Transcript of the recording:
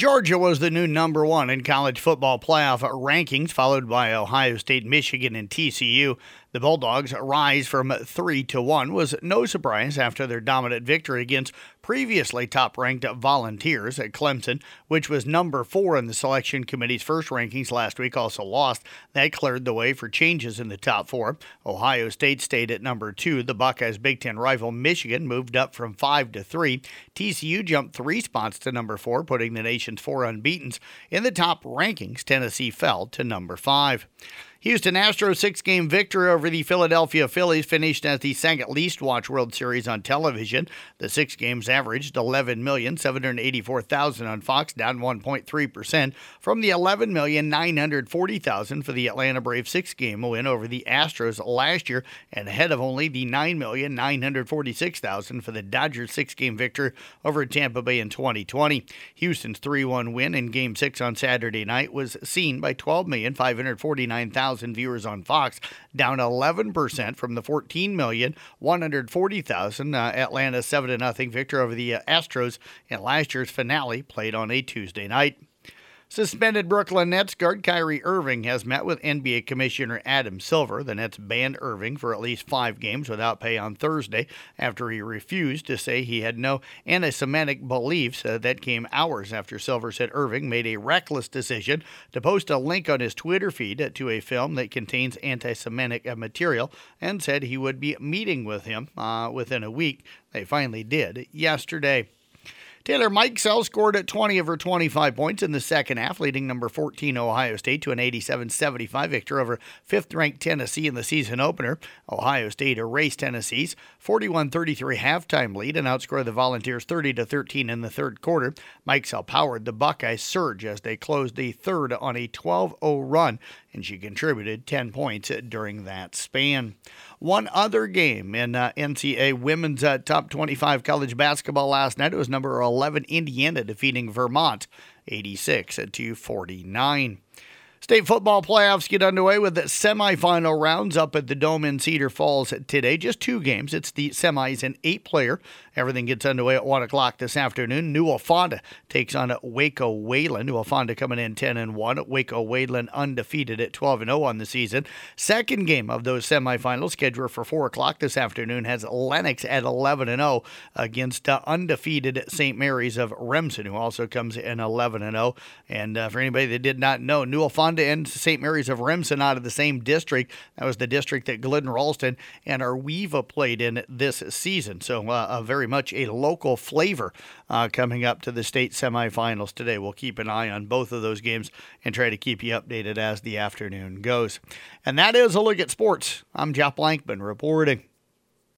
Georgia was the new number one in college football playoff rankings, followed by Ohio State, Michigan, and TCU. The Bulldogs' rise from 3 to 1 was no surprise after their dominant victory against previously top ranked Volunteers at Clemson, which was number 4 in the selection committee's first rankings last week, also lost. That cleared the way for changes in the top 4. Ohio State stayed at number 2. The Buckeyes' Big Ten rival Michigan moved up from 5 to 3. TCU jumped three spots to number 4, putting the nation's four unbeatens. In the top rankings, Tennessee fell to number 5. Houston Astros six game victory over the Philadelphia Phillies finished as the second least watched World Series on television. The six games averaged 11,784,000 on Fox, down 1.3% from the 11,940,000 for the Atlanta Braves six game win over the Astros last year, and ahead of only the 9,946,000 for the Dodgers six game victory over Tampa Bay in 2020. Houston's 3 1 win in Game 6 on Saturday night was seen by 12,549,000 1,000 viewers on Fox, down 11% from the 14,140,000 uh, Atlanta 7 0 victory over the uh, Astros in last year's finale played on a Tuesday night. Suspended Brooklyn Nets guard Kyrie Irving has met with NBA Commissioner Adam Silver. The Nets banned Irving for at least five games without pay on Thursday after he refused to say he had no anti Semitic beliefs. Uh, that came hours after Silver said Irving made a reckless decision to post a link on his Twitter feed to a film that contains anti Semitic material and said he would be meeting with him uh, within a week. They finally did yesterday. Taylor Mikesell scored at 20 of her 25 points in the second half, leading number 14 Ohio State to an 87 75 victory over fifth ranked Tennessee in the season opener. Ohio State erased Tennessee's 41 33 halftime lead and outscored the Volunteers 30 13 in the third quarter. Mikesell powered the Buckeyes surge as they closed the third on a 12 0 run, and she contributed 10 points during that span. One other game in uh, NCAA women's uh, top 25 college basketball last night. It was number 11 Indiana defeating Vermont 86 to 49. State football playoffs get underway with the semifinal rounds up at the Dome in Cedar Falls today. Just two games. It's the semis and eight player. Everything gets underway at 1 o'clock this afternoon. Newell-Fonda takes on Waco Wayland. Newell-Fonda coming in 10 and 1. Waco Wayland undefeated at 12 and 0 on the season. Second game of those semifinals scheduled for 4 o'clock this afternoon has Lenox at 11 and 0 against uh, undefeated St. Mary's of Remsen, who also comes in 11 and 0. And uh, for anybody that did not know, Newell-Fonda Honda and St. Mary's of Remsen out of the same district. That was the district that Glidden Ralston and Ar-We-Va played in this season. So, uh, very much a local flavor uh, coming up to the state semifinals today. We'll keep an eye on both of those games and try to keep you updated as the afternoon goes. And that is a look at sports. I'm Jeff Blankman reporting.